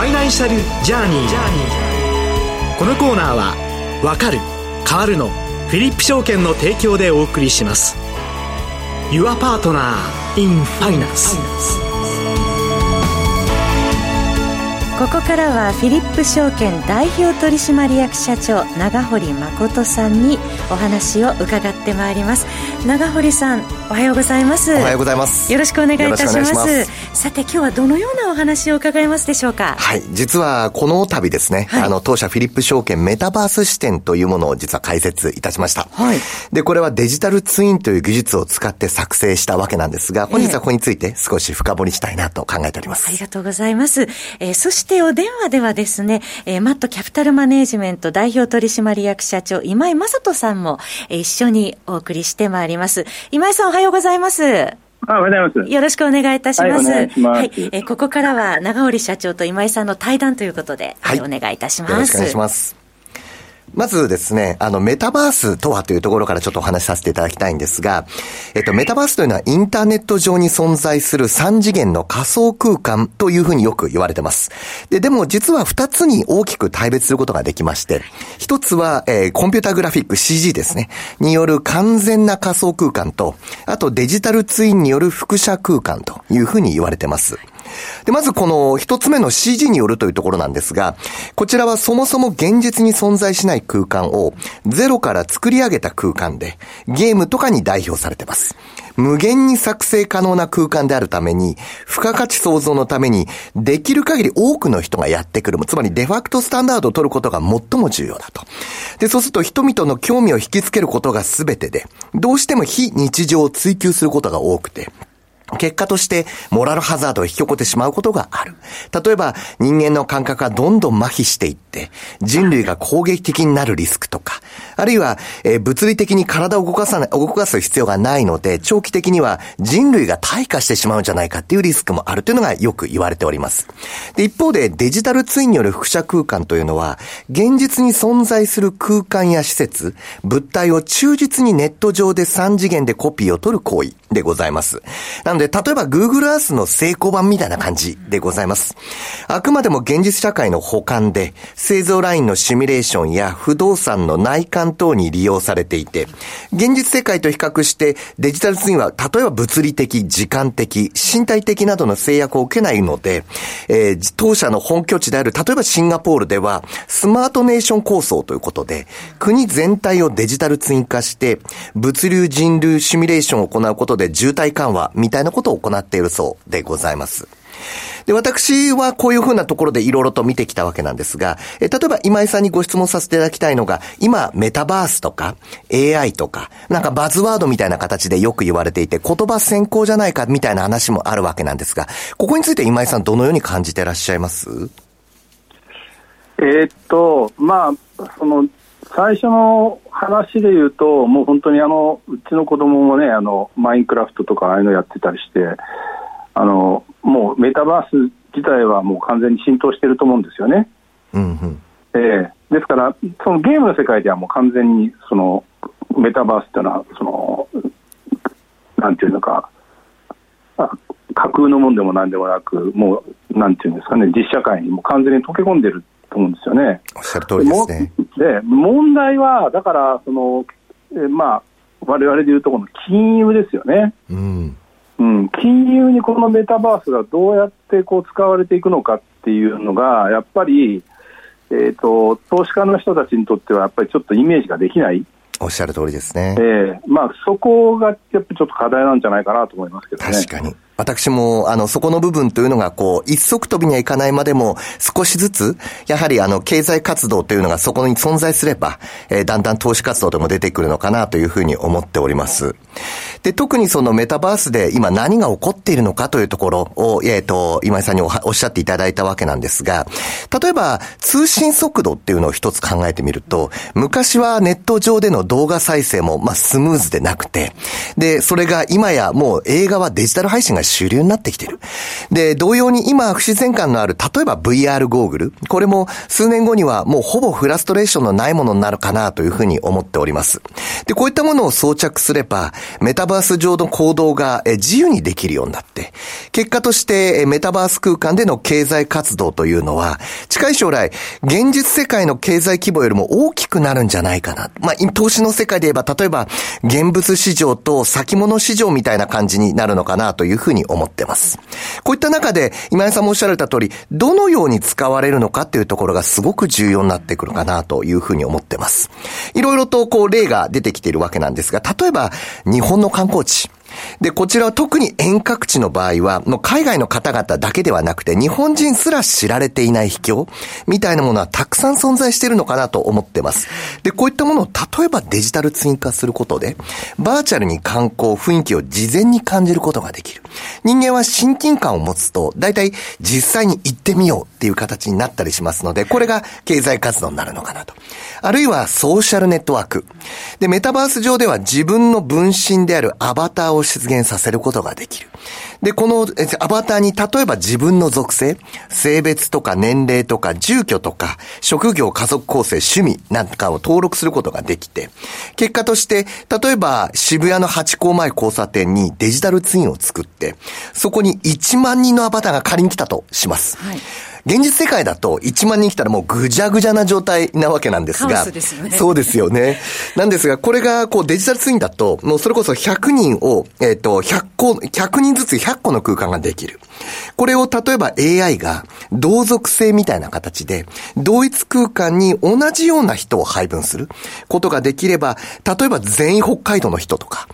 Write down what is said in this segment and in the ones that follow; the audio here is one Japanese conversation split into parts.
ァイナンシャルジャーニー。このコーナーは「わかる変わるの」フィリップ証券の提供でお送りします。Your Partner in Finance ここからはフィリップ証券代表取締役社長長堀誠さんにお話を伺ってまいります。長堀さんおはようございます。おはようございます。よろしくお願いいたします。さて今日はどのようなお話を伺いますでしょうか？はい。実はこの度ですね、はい、あの当社フィリップ証券メタバース視点というものを実は開設いたしました。はい。でこれはデジタルツインという技術を使って作成したわけなんですが本日はここについて少し深掘りしたいなと考えております、ありがとうございます、えー、そしてお電話ではですね、えー、マットキャピタルマネージメント代表取締役社長、今井正人さんも、えー、一緒にお送りしてまいります。今井さんおはようございます。おはようございます。よろしくお願いいたします。はい、はい、えー、ここからは長織社長と今井さんの対談ということで、はい、お願いいたします。よろしくお願いします。まずですね、あの、メタバースとはというところからちょっとお話しさせていただきたいんですが、えっと、メタバースというのはインターネット上に存在する3次元の仮想空間というふうによく言われてます。で、でも実は2つに大きく大別することができまして、1つは、えー、コンピュータグラフィック CG ですね、による完全な仮想空間と、あとデジタルツインによる複写空間というふうに言われてます。で、まずこの一つ目の CG によるというところなんですが、こちらはそもそも現実に存在しない空間をゼロから作り上げた空間で、ゲームとかに代表されてます。無限に作成可能な空間であるために、付加価値創造のために、できる限り多くの人がやってくる。つまりデファクトスタンダードを取ることが最も重要だと。で、そうすると人々の興味を引きつけることが全てで、どうしても非日常を追求することが多くて、結果として、モラルハザードを引き起こってしまうことがある。例えば、人間の感覚がどんどん麻痺していって、人類が攻撃的になるリスクとか、あるいは、えー、物理的に体を動かさない、動かす必要がないので、長期的には人類が退化してしまうんじゃないかっていうリスクもあるというのがよく言われております。で、一方で、デジタルツインによる複写空間というのは、現実に存在する空間や施設、物体を忠実にネット上で3次元でコピーを取る行為でございます。なので、例えば Google Earth の成功版みたいな感じでございます。あくまでも現実社会の保管で、製造ラインのシミュレーションや不動産の内観等に利用されていて、現実世界と比較してデジタルツインは例えば物理的、時間的、身体的などの制約を受けないので、えー、当社の本拠地である例えばシンガポールではスマートネーション構想ということで、国全体をデジタルツイン化して、物流人流シミュレーションを行うことで渋滞緩和みたいなことを行っているそうでございます。で、私はこういうふうなところでいろいろと見てきたわけなんですが、え例えば今井さんにご質問させていただきたいのが、今、メタバースとか AI とか、なんかバズワードみたいな形でよく言われていて、言葉先行じゃないかみたいな話もあるわけなんですが、ここについて今井さんどのように感じてらっしゃいます？えー、っと、まあ、その、最初の話で言うと、もう本当にあの、うちの子供もね、あの、マインクラフトとかああいうのやってたりして、あの、もうメタバース自体はもう完全に浸透してると思うんですよね。うんうん、えー、ですから、そのゲームの世界ではもう完全にそのメタバースっていうのは、その、なんていうのか、架空のもんでもなんでもなく、もう、なんていうんですかね、実社会にも完全に溶け込んでると思うんですよね。おっしゃる通りですね。で、問題は、だから、その、えまあ、我々でいうとこの金融ですよね。うん。うん、金融にこのメタバースがどうやってこう使われていくのかっていうのが、やっぱり、えーと、投資家の人たちにとっては、やっぱりちょっとイメージができない。おっしゃる通りですね。えー、まあ、そこがやっぱりちょっと課題なんじゃないかなと思いますけどね。確かに。私も、あの、そこの部分というのが、こう、一足飛びにはいかないまでも、少しずつ、やはり、あの、経済活動というのがそこに存在すれば、えー、だんだん投資活動でも出てくるのかなというふうに思っております。で、特にそのメタバースで今何が起こっているのかというところを、えっ、ー、と、今井さんにおっしゃっていただいたわけなんですが、例えば、通信速度っていうのを一つ考えてみると、昔はネット上での動画再生も、まあ、スムーズでなくて、で、それが今やもう映画はデジタル配信が主流になってきてる。で、同様に今不自然感のある、例えば VR ゴーグル。これも数年後にはもうほぼフラストレーションのないものになるかなというふうに思っております。で、こういったものを装着すれば、メタバース上の行動が自由にできるようになって、結果としてメタバース空間での経済活動というのは、近い将来、現実世界の経済規模よりも大きくなるんじゃないかな。まあ、投資の世界で言えば、例えば、現物市場と先物市場みたいな感じになるのかなというふうに思ってます。こういった中で、今井さんもおっしゃられた通り、どのように使われるのかっていうところがすごく重要になってくるかなというふうに思ってます。いろいろとこう例が出てきているわけなんですが、例えば、日本の観光地。で、こちらは特に遠隔地の場合は、もう海外の方々だけではなくて、日本人すら知られていない秘境みたいなものはたくさん存在しているのかなと思ってます。で、こういったものを例えばデジタルツイン化することで、バーチャルに観光、雰囲気を事前に感じることができる。人間は親近感を持つと、大体実際に行ってみようっていう形になったりしますので、これが経済活動になるのかなと。あるいはソーシャルネットワーク。で、メタバース上では自分の分身であるアバターを出現させることができる。で、このアバターに例えば自分の属性、性別とか年齢とか住居とか、職業、家族構成、趣味なんかを登録することができて、結果として、例えば渋谷の八甲前交差点にデジタルツインを作って、そこに1万人のアバターが仮に来たとします。はい現実世界だと1万人来たらもうぐじゃぐじゃな状態なわけなんですが。すね、そうですよね。なんですが、これがこうデジタルツインだと、もうそれこそ100人を、えっ、ー、と、100個、100人ずつ100個の空間ができる。これを例えば AI が同族性みたいな形で、同一空間に同じような人を配分することができれば、例えば全員北海道の人とか、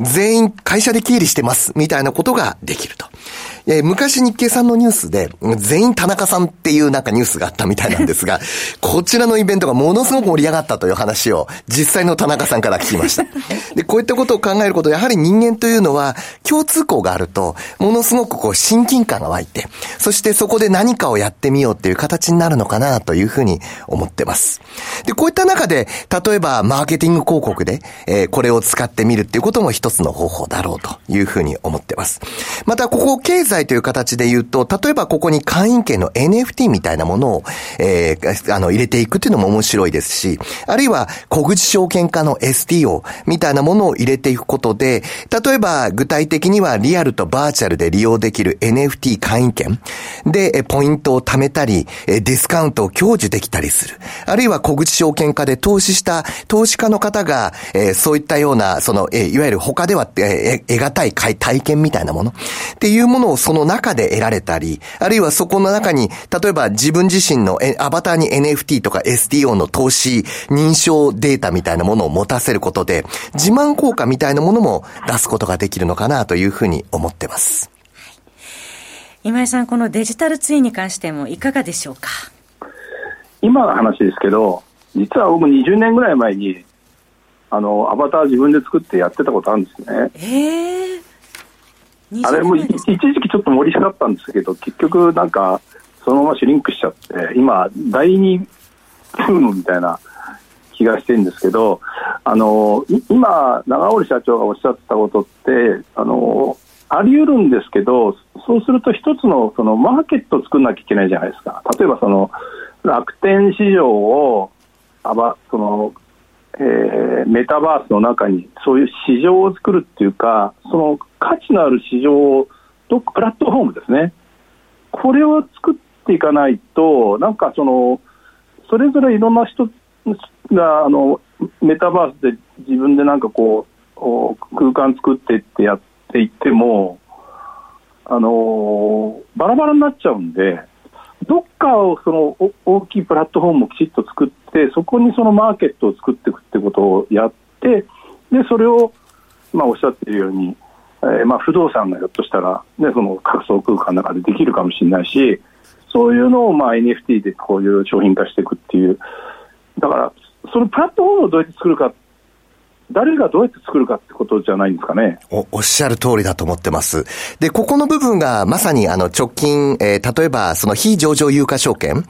全員会社で経理してます、みたいなことができると。えー、昔日経さんのニュースで、全員田中さんっていうなんかニュースがあったみたいなんですが、こちらのイベントがものすごく盛り上がったという話を、実際の田中さんから聞きました。で、こういったことを考えることやはり人間というのは、共通項があると、ものすごくこう親近感が湧いて、そしてそこで何かをやってみようっていう形になるのかなというふうに思ってます。で、こういった中で、例えばマーケティング広告で、えー、これを使ってみるっていうことも一つの方法だろうというふうに思ってます。また、ここ経済済という形で言うと、例えばここに会員権の NFT みたいなものを、えー、あの、入れていくっていうのも面白いですし、あるいは小口証券化の STO みたいなものを入れていくことで、例えば具体的にはリアルとバーチャルで利用できる NFT 会員権で、ポイントを貯めたり、ディスカウントを享受できたりする。あるいは小口証券化で投資した投資家の方が、えー、そういったような、その、えー、いわゆる他では、えー、得難い体験みたいなものっていうものをその中で得られたり、あるいはそこの中に、例えば自分自身のアバターに NFT とか STO の投資認証データみたいなものを持たせることで、自慢効果みたいなものも出すことができるのかなというふうに思ってます。今井さん、このデジタルツインに関してもいかがでしょうか？今の話ですけど、実は僕20年ぐらい前に、あの、アバター自分で作ってやってたことあるんですね。ええーあれも一時期ちょっと盛り下がったんですけど、結局なんか、そのままシュリンクしちゃって、今、第2ブームみたいな気がしてるんですけど、あの、今、長堀社長がおっしゃってたことって、あの、あり得るんですけど、そうすると一つのそのマーケットを作らなきゃいけないじゃないですか。例えばその楽天市場をあばそのえー、メタバースの中にそういう市場を作るっていうか、その価値のある市場を、プラットフォームですね、これを作っていかないと、なんかその、それぞれいろんな人があのメタバースで自分でなんかこう、空間作ってってやっていっても、あのバラバラになっちゃうんで、どっかをその大きいプラットフォームをきちっと作って、そこにそのマーケットを作っていくってことをやって、でそれを、まあ、おっしゃっているように、えー、まあ不動産がひょっとしたら、ね、その仮想空間の中でできるかもしれないし、そういうのをまあ NFT でこういう商品化していくっていう、だから、そのプラットフォームをどうやって作るかっ誰がどうやって作るかってことじゃないんですかね。お、おっしゃる通りだと思ってます。で、ここの部分がまさにあの直近、えー、例えばその非上場有価証券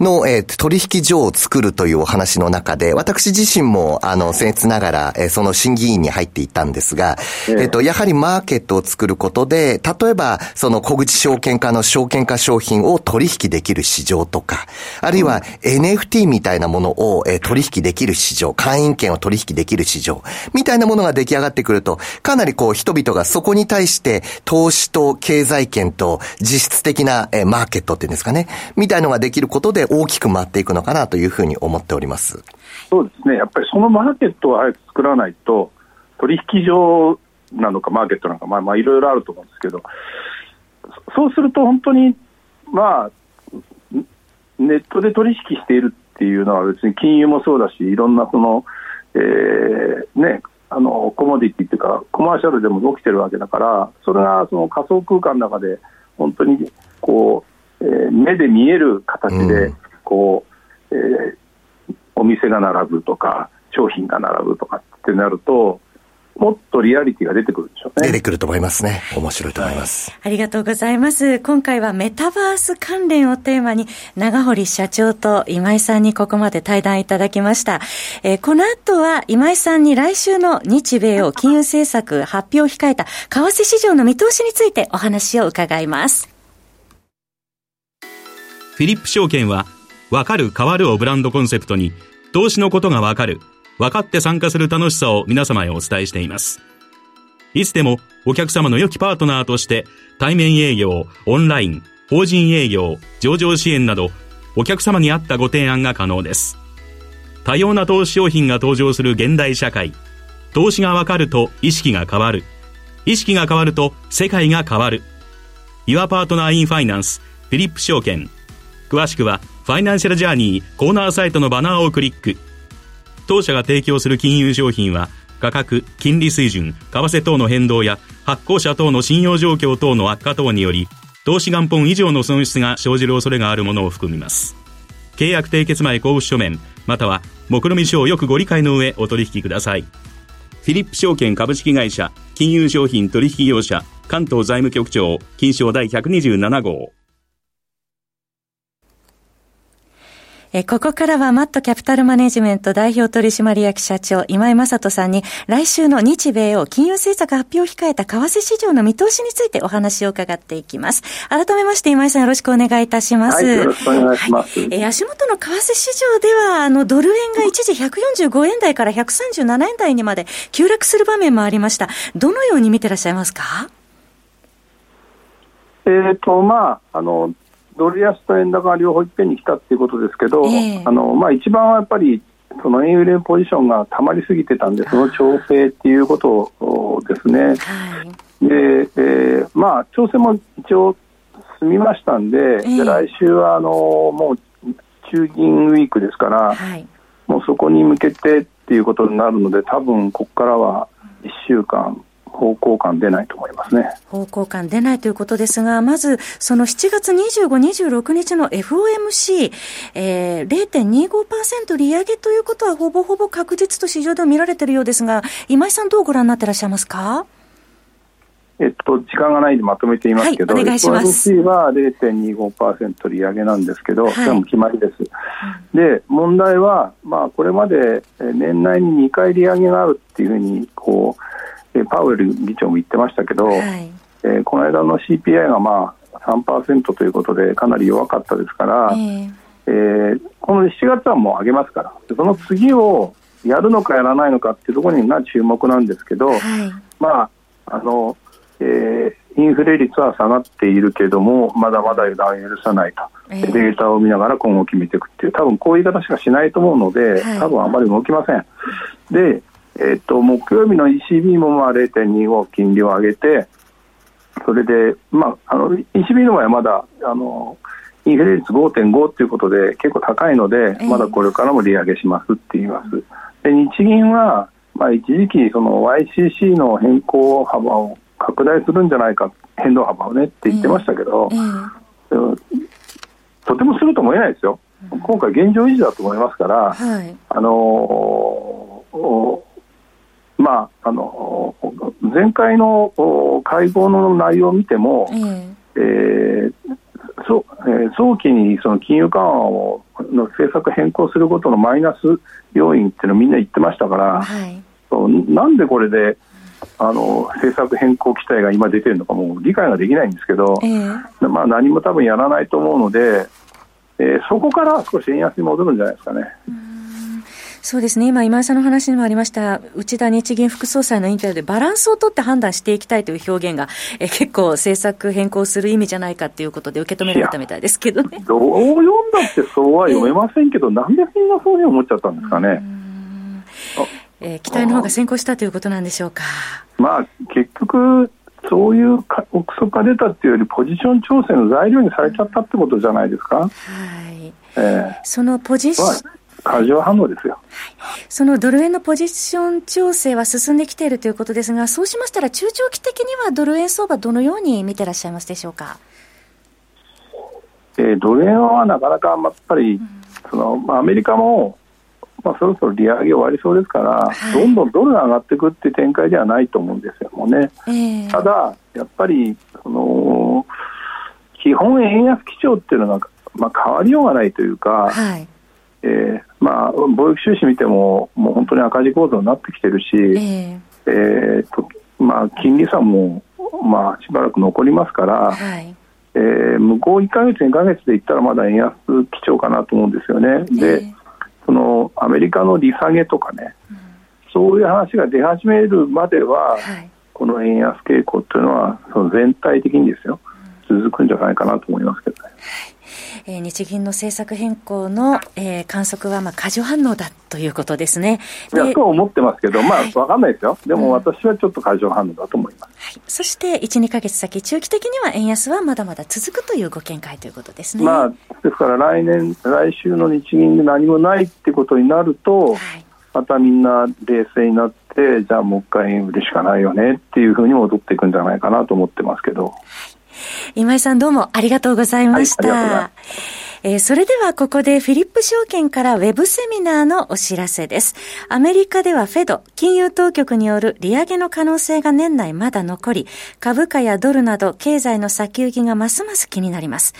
の、えー、取引所を作るというお話の中で、私自身もあの、僭越ながら、えー、その審議員に入っていったんですが、えっ、ー、と、やはりマーケットを作ることで、例えばその小口証券化の証券化商品を取引できる市場とか、あるいは NFT みたいなものを、えー、取引できる市場、会員権を取引できる市場、みたいなものが出来上がってくると、かなりこう人々がそこに対して投資と経済圏と実質的なマーケットっていうんですかね、みたいのができることで大きく回っていくのかなというふうに思っております。そうですね。やっぱりそのマーケットを早く作らないと、取引所なのかマーケットなのか、まあまあいろいろあると思うんですけど、そうすると本当に、まあ、ネットで取引しているっていうのは別に金融もそうだし、いろんなその、えー、ね、あのコモディティっていうかコマーシャルでも起きてるわけだからそれがその仮想空間の中で本当にこう、えー、目で見える形でこう、うん、えー、お店が並ぶとか商品が並ぶとかってなるともっとリアリティが出てくるでしょうね。出てくると思いますね。面白いと思います。はい、ありがとうございます。今回はメタバース関連をテーマに、長堀社長と今井さんにここまで対談いただきました。えー、この後は今井さんに来週の日米を金融政策発表を控えた為替市場の見通しについてお話を伺います。フィリップ証券は、わかる変わるをブランドコンセプトに、投資のことがわかる分かって参加する楽しさを皆様へお伝えしています。いつでもお客様の良きパートナーとして対面営業、オンライン、法人営業、上場支援などお客様に合ったご提案が可能です。多様な投資商品が登場する現代社会。投資がわかると意識が変わる。意識が変わると世界が変わる。Your Partner in Finance フィリップ証券。詳しくはファイナンシャルジャーニーコーナーサイトのバナーをクリック。当社が提供する金融商品は、価格、金利水準、為替等の変動や、発行者等の信用状況等の悪化等により、投資元本以上の損失が生じる恐れがあるものを含みます。契約締結前交付書面、または、目論見書をよくご理解の上お取引ください。フィリップ証券株式会社、金融商品取引業者、関東財務局長、金賞第127号。えここからはマットキャピタルマネジメント代表取締役社長今井正人さんに来週の日米を金融政策発表を控えた為替市場の見通しについてお話を伺っていきます。改めまして今井さんよろしくお願いいたします。はい、よろしくお願いします。はい、え足元の為替市場ではあのドル円が一時145円台から137円台にまで急落する場面もありました。どのように見てらっしゃいますか？えっ、ー、と、まあ、あの、ドル安と円高が両方いっぺんに来たっていうことですけど、えー、あのまあ、一番はやっぱりその円売れポジションがたまりすぎてたんで、その調整っていうことですね。はい、で、えー、まあ、調整も一応済みましたんで、えー、で来週はあのもう中銀ウィークですから、はい、もうそこに向けてっていうことになるので、多分ここからは1週間、方向感出ないと思いますね。方向感出ないということですが、まず、その7月25、26日の FOMC、えー、0.25%利上げということは、ほぼほぼ確実と市場では見られているようですが、今井さん、どうご覧になっていらっしゃいますか？えっと、時間がないんでまとめていますけど、はい、FOMC は0.25%利上げなんですけど、はい、も決まりです。で、問題は、まあ、これまで年内に2回利上げがあるっていうふうに、こう、パウエル議長も言ってましたけど、はい、えー、この間の CPI がまあ3%ということでかなり弱かったですから、えー、えー、この7月はもう上げますからその次をやるのかやらないのかっていうところにが注目なんですけど、はい、まああの、えー、インフレ率は下がっているけれどもまだまだ油断を許さないと、えー、データを見ながら今後決めていくっていう多分こういう言い方しかしないと思うので、はい、多分あまり動きません。でえーと、木曜日の ECB もまあ0.25金利を上げて、それで、まあ、あの ECB の場合はまだあのインフレ率5.5ということで結構高いので、まだこれからも利上げしますって言います。で日銀は、まあ、一時期その YCC の変更幅を拡大するんじゃないか変動幅をねって言ってましたけど、とてもすると思えないですよ。今回現状維持だと思いますから、はい、あのーまあ、あの前回の会合の内容を見ても、えーえーそえー、早期にその金融緩和をの政策変更することのマイナス要因っていうのをみんな言ってましたから、はい、なんでこれであの政策変更期待が今出てるのかも理解ができないんですけど、えー、まあ、何も多分やらないと思うので、えー、そこから少し円安に戻るんじゃないですかね。そうですね。今、今井さんの話にもありました、内田日銀副総裁のインタビューでバランスを取って判断していきたいという表現が、え結構政策変更する意味じゃないかということで受け止められたみたいですけどね。どう読んだってそうは読めませんけど、えー、なんでみんなそういうふうに思っちゃったんですかね。えー、期待の方が先行したということなんでしょうか。まあ、結局、そういう憶測が出たっていうより、ポジション調整の材料にされちゃったってことじゃないですか。はい。えー、そのポジション、過剰反応ですよ、はい、そのドル円のポジション調整は進んできているということですが、そうしましたら、中長期的にはドル円相場、どのように見てらっしゃいますでしょうか？えー、ドル円はなかなかやっぱり、うん、そのまあ、アメリカも、まあ、そろそろ利上げ終わりそうですから、はい、どんどんドルが上がっていくっていう展開ではないと思うんですよ、もうね。えー、ただ、やっぱりその基本円安基調っていうのが、まあ、変わりようがないというか、はいえーまあ、貿易収支見ても、もう本当に赤字構造になってきてるし、えー、えー、とまあ、金利差も、まあ、しばらく残りますから、はい、えー、向こう1か月、2か月でいったらまだ円安基調かなと思うんですよね。で、そのアメリカの利下げとかね、うん、そういう話が出始めるまでは、はい、この円安傾向というのは、その全体的にですよ、続くんじゃないかなと思いますけどね。えー、日銀の政策変更の、えー、観測はまあ過剰反応だということですね。いや、そう思ってますけど、まあ、わかんないですよ。でも私はちょっと過剰反応だと思います。うん、はい、そして、1、2か月先、中期的には円安はまだまだ続くというご見解ということですね。まあ、ですから来年、来週の日銀で何もないってことになると、はい、またみんな冷静になって、じゃあもう一回売るしかないよねっていうふうに戻っていくんじゃないかなと思ってますけど。はい今井さんどうもありがとうございました。えー、それではここでフィリップ証券からウェブセミナーのお知らせです。アメリカではフェド、金融当局による利上げの可能性が年内まだ残り、株価やドルなど経済の先行きがますます気になります。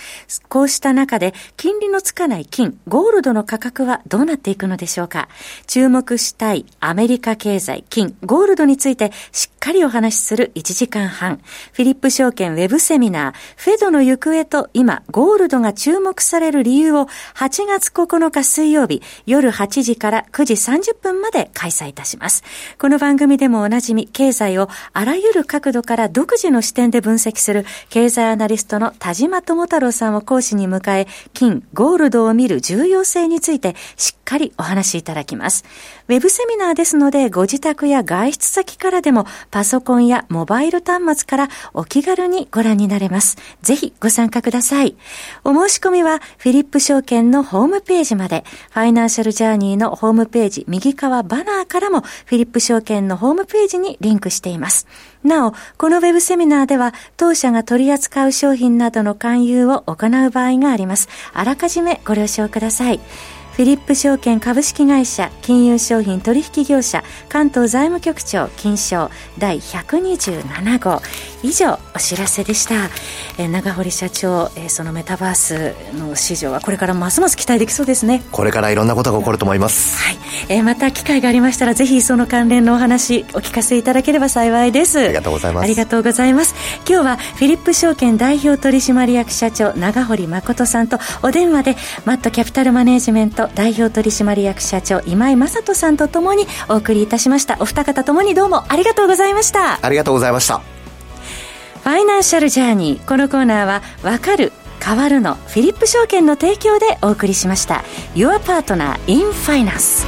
こうした中で金利のつかない金、ゴールドの価格はどうなっていくのでしょうか注目したいアメリカ経済、金、ゴールドについてしっかりお話しする1時間半。フィリップ証券ウェブセミナー、フェドの行方と今、ゴールドが注目されるる理由を8月9日水曜日夜8時から9時30分まで開催いたします。この番組でもおなじみ経済をあらゆる角度から独自の視点で分析する経済アナリストの田島智太郎さんを講師に迎え、金、ゴールドを見る重要性についてしっかりお話しいただきます。ウェブセミナーですので、ご自宅や外出先からでも、パソコンやモバイル端末からお気軽にご覧になれます。ぜひご参加ください。お申し込みは、フィリップ証券のホームページまで、ファイナンシャルジャーニーのホームページ、右側バナーからも、フィリップ証券のホームページにリンクしています。なお、このウェブセミナーでは、当社が取り扱う商品などの勧誘を行う場合があります。あらかじめご了承ください。フィリップ証券株式会社金融商品取引業者関東財務局長金賞第127号。以上お知らせでした、えー、長堀社長、えー、そのメタバースの市場はこれからますます期待できそうですね。これからいろんなことが起こると思います。はい、えー、また機会がありましたらぜひその関連のお話お聞かせいただければ幸いです。ありがとうございます。ありがとうございます。今日はフィリップ証券代表取締役社長長堀誠さんとお電話でマットキャピタルマネジメント代表取締役社長今井正人さんとともにお送りいたしました。お二方ともにどうもありがとうございました。ありがとうございました。ファイナンシャルジャーニーこのコーナーはわかる変わるのフィリップ証券の提供でお送りしました。Your Partner in Finance